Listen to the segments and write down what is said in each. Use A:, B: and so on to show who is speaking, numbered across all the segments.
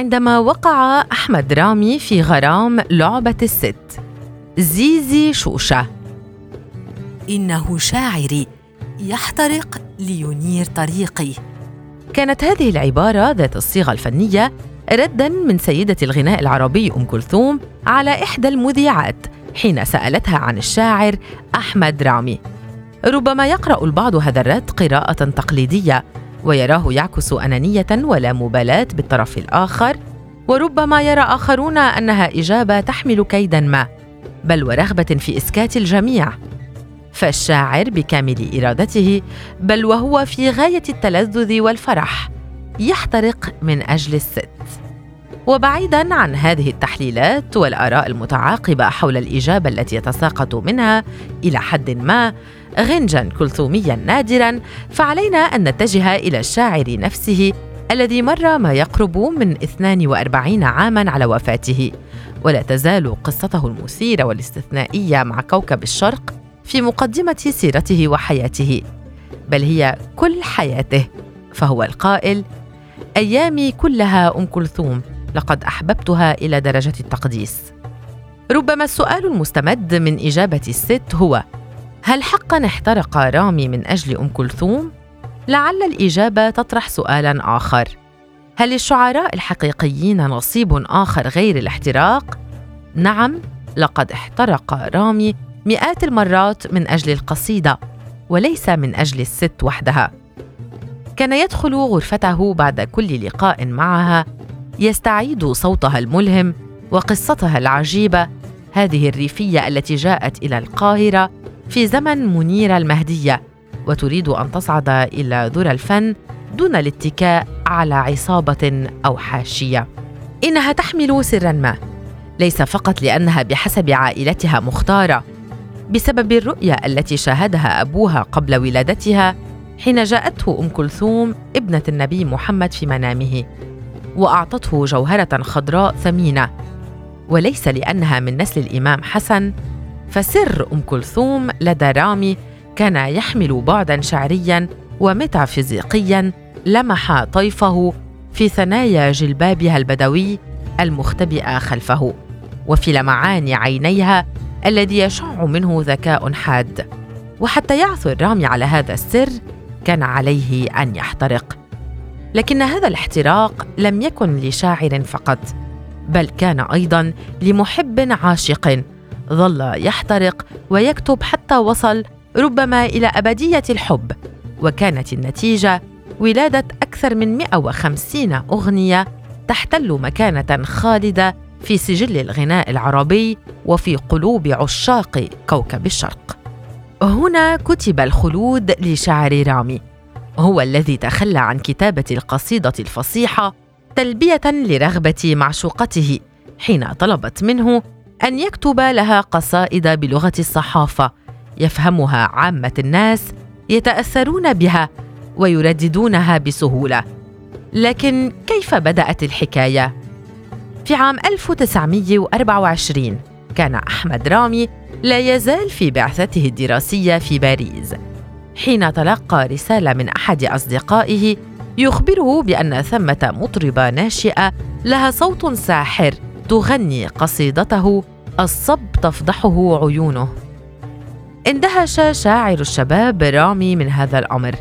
A: عندما وقع أحمد رامي في غرام لعبة الست. زيزي شوشة.
B: إنه شاعري يحترق لينير طريقي.
A: كانت هذه العبارة ذات الصيغة الفنية ردا من سيدة الغناء العربي أم كلثوم على إحدى المذيعات حين سألتها عن الشاعر أحمد رامي. ربما يقرأ البعض هذا الرد قراءة تقليدية ويراه يعكس أنانية ولا مبالاة بالطرف الآخر وربما يرى آخرون أنها إجابة تحمل كيدا ما بل ورغبة في إسكات الجميع. فالشاعر بكامل إرادته بل وهو في غاية التلذذ والفرح يحترق من أجل الست. وبعيدا عن هذه التحليلات والآراء المتعاقبة حول الإجابة التي يتساقط منها إلى حد ما غنجا كلثوميا نادرا فعلينا أن نتجه إلى الشاعر نفسه الذي مر ما يقرب من 42 عاما على وفاته. ولا تزال قصته المثيرة والاستثنائية مع كوكب الشرق في مقدمة سيرته وحياته. بل هي كل حياته فهو القائل أيامي كلها أم كلثوم لقد أحببتها إلى درجة التقديس. ربما السؤال المستمد من إجابة الست هو هل حقا احترق رامي من أجل أم كلثوم؟ لعل الإجابة تطرح سؤالا آخر. هل للشعراء الحقيقيين نصيب آخر غير الاحتراق؟ نعم لقد احترق رامي مئات المرات من أجل القصيدة وليس من أجل الست وحدها. كان يدخل غرفته بعد كل لقاء معها يستعيد صوتها الملهم وقصتها العجيبة هذه الريفية التي جاءت إلى القاهرة في زمن منيره المهدية وتريد أن تصعد إلى ذرى الفن دون الاتكاء على عصابة أو حاشية. إنها تحمل سرا ما ليس فقط لأنها بحسب عائلتها مختارة. بسبب الرؤية التي شاهدها أبوها قبل ولادتها حين جاءته أم كلثوم ابنة النبي محمد في منامه وأعطته جوهرة خضراء ثمينة. وليس لأنها من نسل الإمام حسن فسر أم كلثوم لدى رامي كان يحمل بعدا شعريا وميتافيزيقيا لمح طيفه في ثنايا جلبابها البدوي المختبئه خلفه وفي لمعان عينيها الذي يشع منه ذكاء حاد. وحتى يعثر رامي على هذا السر كان عليه أن يحترق. لكن هذا الاحتراق لم يكن لشاعر فقط بل كان أيضا لمحب عاشق ظل يحترق ويكتب حتى وصل ربما إلى أبدية الحب. وكانت النتيجة ولادة أكثر من 150 أغنية تحتل مكانة خالدة في سجل الغناء العربي وفي قلوب عشاق كوكب الشرق. هنا كتب الخلود لشاعر رامي. هو الذي تخلى عن كتابة القصيدة الفصيحة تلبية لرغبة معشوقته حين طلبت منه أن يكتب لها قصائد بلغة الصحافة يفهمها عامة الناس يتأثرون بها ويرددونها بسهولة. لكن كيف بدأت الحكاية؟ في عام 1924 كان أحمد رامي لا يزال في بعثته الدراسية في باريس. حين تلقى رسالة من أحد أصدقائه يخبره بأن ثمة مطربة ناشئة لها صوت ساحر تغني قصيدته الصب تفضحه عيونه. اندهش شاعر الشباب رامي من هذا الأمر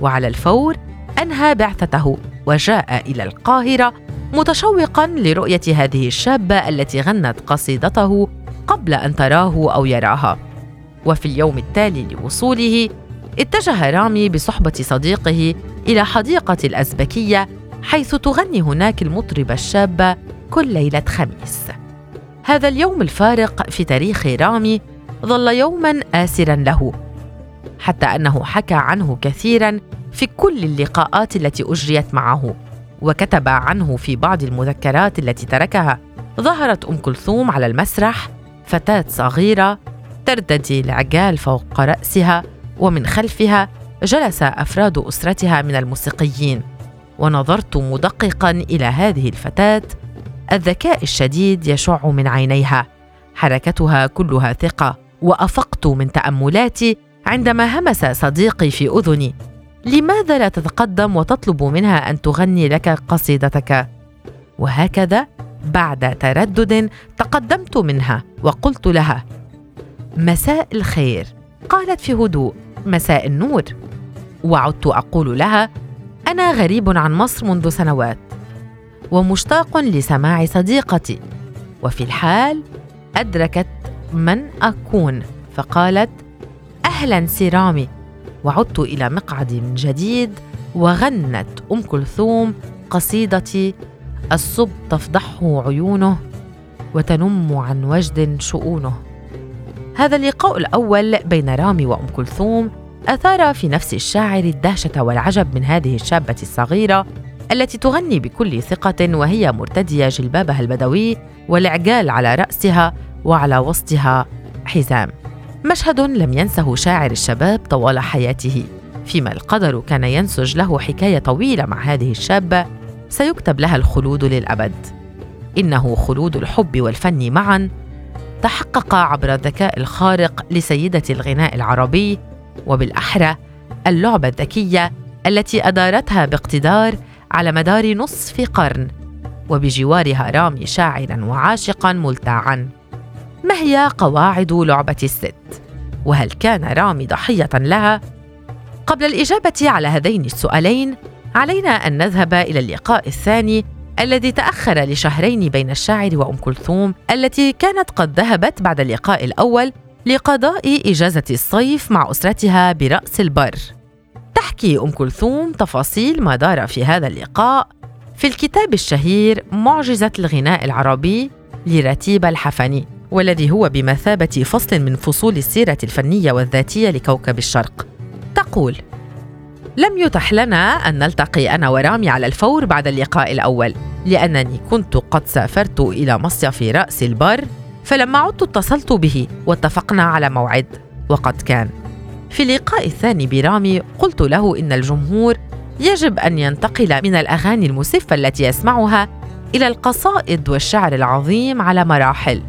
A: وعلى الفور أنهى بعثته وجاء إلى القاهرة متشوقا لرؤية هذه الشابة التي غنت قصيدته قبل أن تراه أو يراها. وفي اليوم التالي لوصوله اتجه رامي بصحبة صديقه إلى حديقة الأزبكية حيث تغني هناك المطربة الشابة كل ليلة خميس. هذا اليوم الفارق في تاريخ رامي ظل يوما آسرا له، حتى أنه حكى عنه كثيرا في كل اللقاءات التي أجريت معه، وكتب عنه في بعض المذكرات التي تركها. ظهرت أم كلثوم على المسرح فتاة صغيرة ترتدي العجال فوق رأسها ومن خلفها جلس أفراد أسرتها من الموسيقيين ونظرت مدققا إلى هذه الفتاة الذكاء الشديد يشع من عينيها. حركتها كلها ثقة وأفقت من تأملاتي عندما همس صديقي في أذني. لماذا لا تتقدم وتطلب منها أن تغني لك قصيدتك؟ وهكذا بعد تردد تقدمت منها وقلت لها مساء الخير. قالت في هدوء مساء النور. وعدت أقول لها أنا غريب عن مصر منذ سنوات. ومشتاق لسماع صديقتي. وفي الحال أدركت من أكون فقالت أهلا سيرامي. وعدت إلى مقعدي من جديد وغنت أم كلثوم قصيدتي الصب تفضحه عيونه وتنم عن وجد شؤونه. هذا اللقاء الأول بين رامي وأم كلثوم أثار في نفس الشاعر الدهشة والعجب من هذه الشابة الصغيرة التي تغني بكل ثقة وهي مرتدية جلبابها البدوي والعجال على رأسها وعلى وسطها حزام. مشهد لم ينسه شاعر الشباب طوال حياته. فيما القدر كان ينسج له حكاية طويلة مع هذه الشابه سيكتب لها الخلود للأبد. إنه خلود الحب والفن معا تحقق عبر الذكاء الخارق لسيدة الغناء العربي وبالأحرى اللعبة الذكية التي أدارتها باقتدار على مدار نصف قرن وبجوارها رامي شاعرا وعاشقا ملتاعا ما هي قواعد لعبة الست؟ وهل كان رامي ضحية لها؟ قبل الإجابة على هذين السؤالين علينا أن نذهب إلى اللقاء الثاني الذي تأخر لشهرين بين الشاعر وأم كلثوم التي كانت قد ذهبت بعد اللقاء الأول لقضاء إجازة الصيف مع أسرتها برأس البر. تحكي أم كلثوم تفاصيل ما دار في هذا اللقاء في الكتاب الشهير معجزة الغناء العربي لرتيب الحفني والذي هو بمثابة فصل من فصول السيرة الفنية والذاتية لكوكب الشرق. تقول لم يتح لنا أن نلتقي أنا ورامي على الفور بعد اللقاء الأول لأنني كنت قد سافرت إلى مصيف رأس البر فلما عدت اتصلت به واتفقنا على موعد وقد كان في اللقاء الثاني برامي قلت له إن الجمهور يجب أن ينتقل من الأغاني المسفة التي يسمعها إلى القصائد والشعر العظيم على مراحل.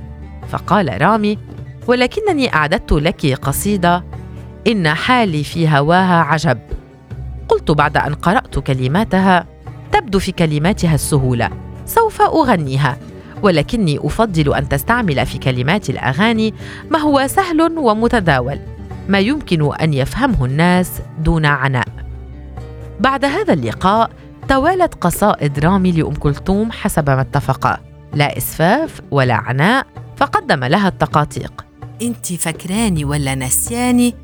A: فقال رامي ولكنني أعددت لك قصيدة إن حالي في هواها عجب. قلت بعد أن قرأت كلماتها تبدو في كلماتها السهولة سوف أغنيها. ولكني أفضل أن تستعمل في كلمات الأغاني ما هو سهل ومتداول. ما يمكن أن يفهمه الناس دون عناء. بعد هذا اللقاء توالت قصائد رامي لأم كلثوم حسب ما اتفقا لا إسفاف ولا عناء فقدم لها التقاطيق.
B: أنت فكراني ولا نسياني؟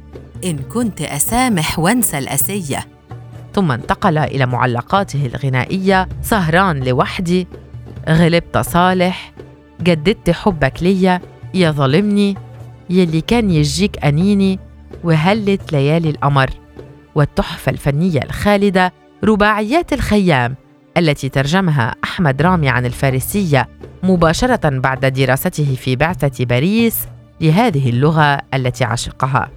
B: إن كنت أسامح وانسى الأسية.
A: ثم انتقل إلى معلقاته الغنائية سهران لوحدي غلبت صالح جددت حبك ليا يا ظالمني يلي كان يجيك أنيني وهلت ليالي القمر. والتحفة الفنية الخالدة رباعيات الخيام التي ترجمها أحمد رامي عن الفارسية مباشرة بعد دراسته في بعثة باريس لهذه اللغة التي عشقها.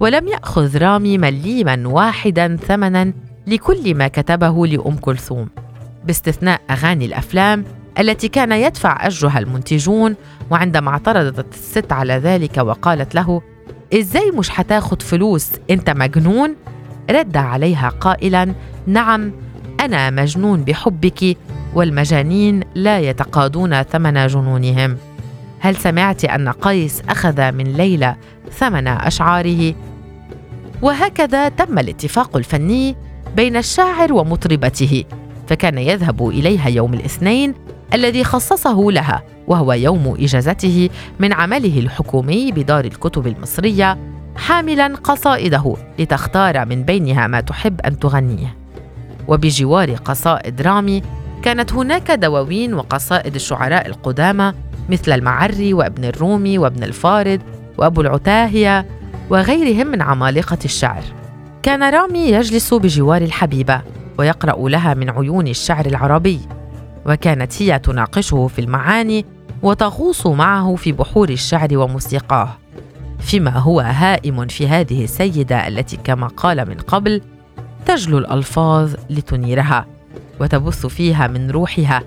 A: ولم يأخذ رامي مليما واحدا ثمنا لكل ما كتبه لأم كلثوم باستثناء أغاني الأفلام التي كان يدفع أجرها المنتجون وعندما اعترضت الست على ذلك وقالت له إزاي مش حتاخد فلوس أنت مجنون؟ رد عليها قائلا نعم أنا مجنون بحبك والمجانين لا يتقاضون ثمن جنونهم هل سمعت أن قيس أخذ من ليلى ثمن أشعاره؟ وهكذا تم الاتفاق الفني بين الشاعر ومطربته فكان يذهب إليها يوم الاثنين الذي خصصه لها وهو يوم إجازته من عمله الحكومي بدار الكتب المصرية حاملا قصائده لتختار من بينها ما تحب أن تغنيه. وبجوار قصائد رامي كانت هناك دواوين وقصائد الشعراء القدامى مثل المعري وابن الرومي وابن الفارض وأبو العتاهية وغيرهم من عمالقة الشعر. كان رامي يجلس بجوار الحبيبة ويقرأ لها من عيون الشعر العربي. وكانت هي تناقشه في المعاني وتغوص معه في بحور الشعر وموسيقاه. فيما هو هائم في هذه السيدة التي كما قال من قبل تجلو الألفاظ لتنيرها وتبث فيها من روحها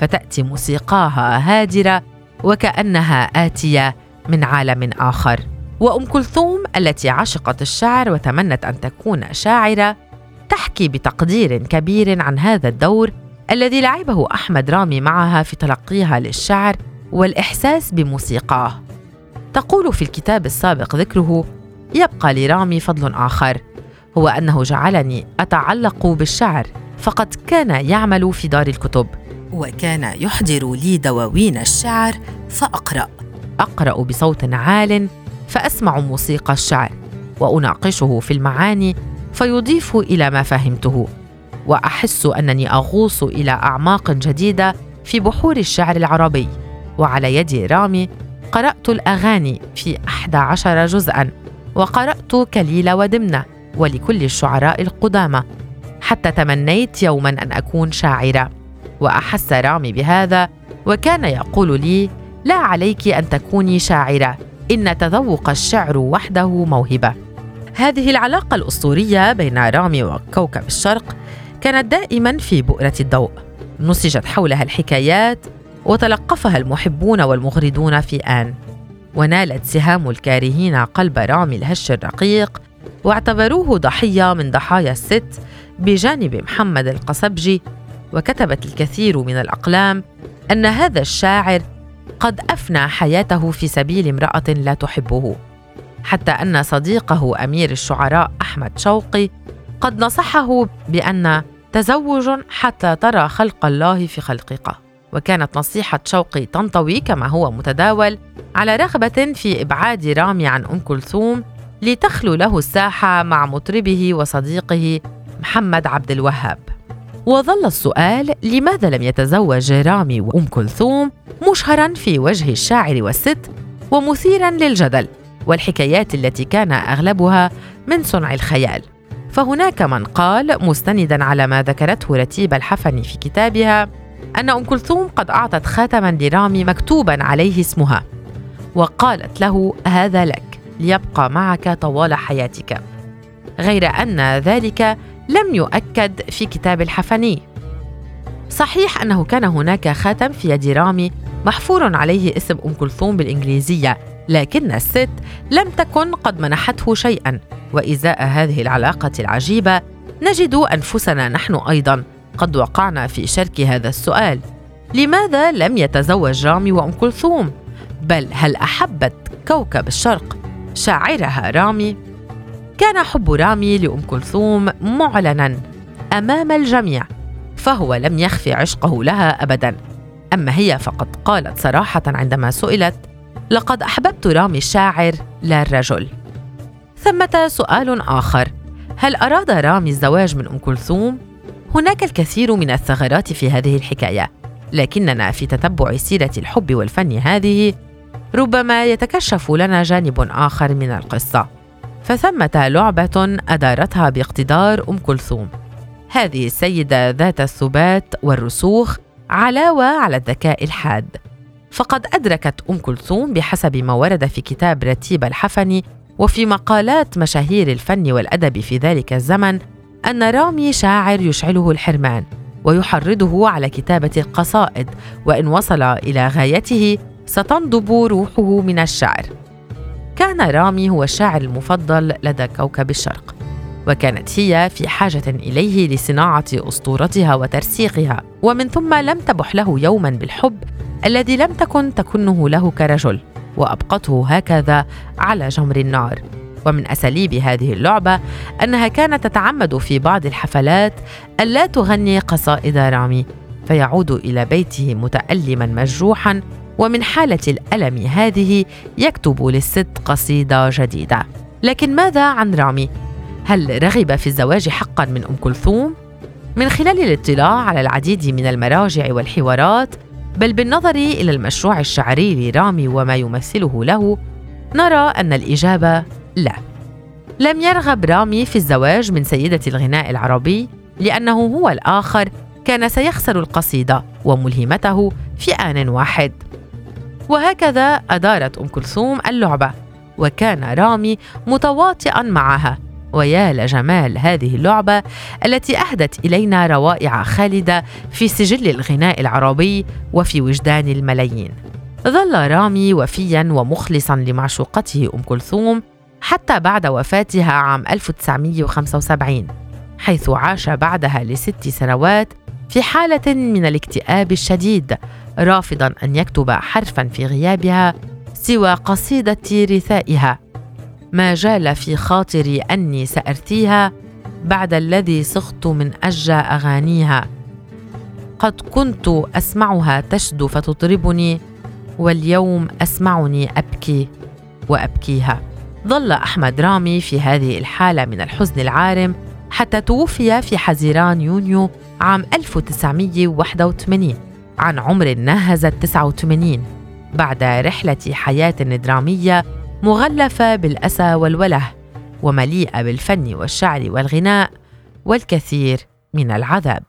A: فتأتي موسيقاها هادرة وكأنها آتية من عالم آخر. وأم كلثوم التي عشقت الشعر وتمنت أن تكون شاعرة تحكي بتقدير كبير عن هذا الدور الذي لعبه أحمد رامي معها في تلقيها للشعر والإحساس بموسيقاه. تقول في الكتاب السابق ذكره يبقى لرامي فضل آخر. هو أنه جعلني أتعلق بالشعر فقد كان يعمل في دار الكتب.
B: وكان يحضر لي دواوين الشعر فأقرأ.
A: أقرأ بصوت عال فأسمع موسيقى الشعر وأناقشه في المعاني فيضيف إلى ما فهمته. وأحس أنني أغوص إلى أعماق جديدة في بحور الشعر العربي. وعلى يد رامي قرأت الأغاني في أحد عشر جزءاً وقرأت كليل ودمنة ولكل الشعراء القدامى حتى تمنيت يوما أن أكون شاعرة. وأحس رامي بهذا وكان يقول لي لا عليك أن تكوني شاعرة إن تذوق الشعر وحده موهبة. هذه العلاقة الأسطورية بين رامي وكوكب الشرق كانت دائما في بؤرة الضوء. نسجت حولها الحكايات وتلقفها المحبون والمغردون في آن. ونالت سهام الكارهين قلب رامي الهش الرقيق واعتبروه ضحية من ضحايا الست بجانب محمد القصبجي. وكتبت الكثير من الأقلام أن هذا الشاعر قد أفنى حياته في سبيل امرأة لا تحبه. حتى أن صديقه أمير الشعراء أحمد شوقي قد نصحه بأن تزوج حتى ترى خلق الله في خلقك. وكانت نصيحة شوقي تنطوي كما هو متداول على رغبة في إبعاد رامي عن أم كلثوم لتخلو له الساحة مع مطربه وصديقه محمد عبد الوهاب. وظل السؤال لماذا لم يتزوج رامي وأم كلثوم مشهرا في وجه الشاعر والست ومثيرا للجدل؟ والحكايات التي كان أغلبها من صنع الخيال. فهناك من قال مستندا على ما ذكرته رتيبة الحفني في كتابها أن أم كلثوم قد أعطت خاتما لرامي مكتوبا عليه اسمها وقالت له هذا لك ليبقى معك طوال حياتك. غير أن ذلك لم يؤكد في كتاب الحفني صحيح أنه كان هناك خاتم في يد رامي محفور عليه اسم أم كلثوم بالإنجليزية لكن الست لم تكن قد منحته شيئا وإزاء هذه العلاقة العجيبة نجد أنفسنا نحن أيضا قد وقعنا في شرك هذا السؤال لماذا لم يتزوج رامي وأم كلثوم؟ بل هل أحبت كوكب الشرق شاعرها رامي؟ كان حب رامي لأم كلثوم معلنا أمام الجميع فهو لم يخفي عشقه لها أبدا أما هي فقد قالت صراحة عندما سئلت لقد أحببت رامي الشاعر لا الرجل. ثمة سؤال آخر. هل أراد رامي الزواج من أم كلثوم؟ هناك الكثير من الثغرات في هذه الحكاية لكننا في تتبع سيرة الحب والفن هذه ربما يتكشف لنا جانب آخر من القصة. فثمة لعبة أدارتها باقتدار أم كلثوم. هذه السيدة ذات الثبات والرسوخ علاوة على الذكاء الحاد. فقد أدركت أم كلثوم بحسب ما ورد في كتاب رتيب الحفني وفي مقالات مشاهير الفن والأدب في ذلك الزمن أن رامي شاعر يشعله الحرمان ويحرضه على كتابة القصائد وإن وصل إلى غايته ستنضب روحه من الشعر. كان رامي هو الشاعر المفضل لدى كوكب الشرق وكانت هي في حاجة إليه لصناعة أسطورتها وترسيخها ومن ثم لم تبح له يوما بالحب الذي لم تكن تكنه له كرجل وأبقته هكذا على جمر النار ومن أساليب هذه اللعبة أنها كانت تتعمد في بعض الحفلات ألا تغني قصائد رامي فيعود إلى بيته متألما مجروحا ومن حالة الألم هذه يكتب للست قصيدة جديدة لكن ماذا عن رامي؟ هل رغب في الزواج حقا من أم كلثوم؟ من خلال الاطلاع على العديد من المراجع والحوارات بل بالنظر إلى المشروع الشعري لرامي وما يمثله له نرى أن الإجابة لا. لم يرغب رامي في الزواج من سيدة الغناء العربي لأنه هو الآخر كان سيخسر القصيدة وملهمته في آن واحد. وهكذا أدارت أم كلثوم اللعبة وكان رامي متواطئا معها. ويا لجمال هذه اللعبة التي أهدت إلينا روائع خالدة في سجل الغناء العربي وفي وجدان الملايين. ظل رامي وفيا ومخلصا لمعشوقته أم كلثوم حتى بعد وفاتها عام 1975 حيث عاش بعدها لست سنوات في حالة من الاكتئاب الشديد رافضا أن يكتب حرفا في غيابها سوى قصيدة رثائها. ما جال في خاطري أني سأرثيها بعد الذي صغت من أجى أغانيها. قد كنت أسمعها تشدو فتطربني واليوم أسمعني أبكي وأبكيها. ظل أحمد رامي في هذه الحالة من الحزن العارم حتى توفي في حزيران يونيو عام 1981 عن عمر ناهز 89 بعد رحلة حياة درامية مغلفة بالأسى والوله ومليئة بالفن والشعر والغناء والكثير من العذاب.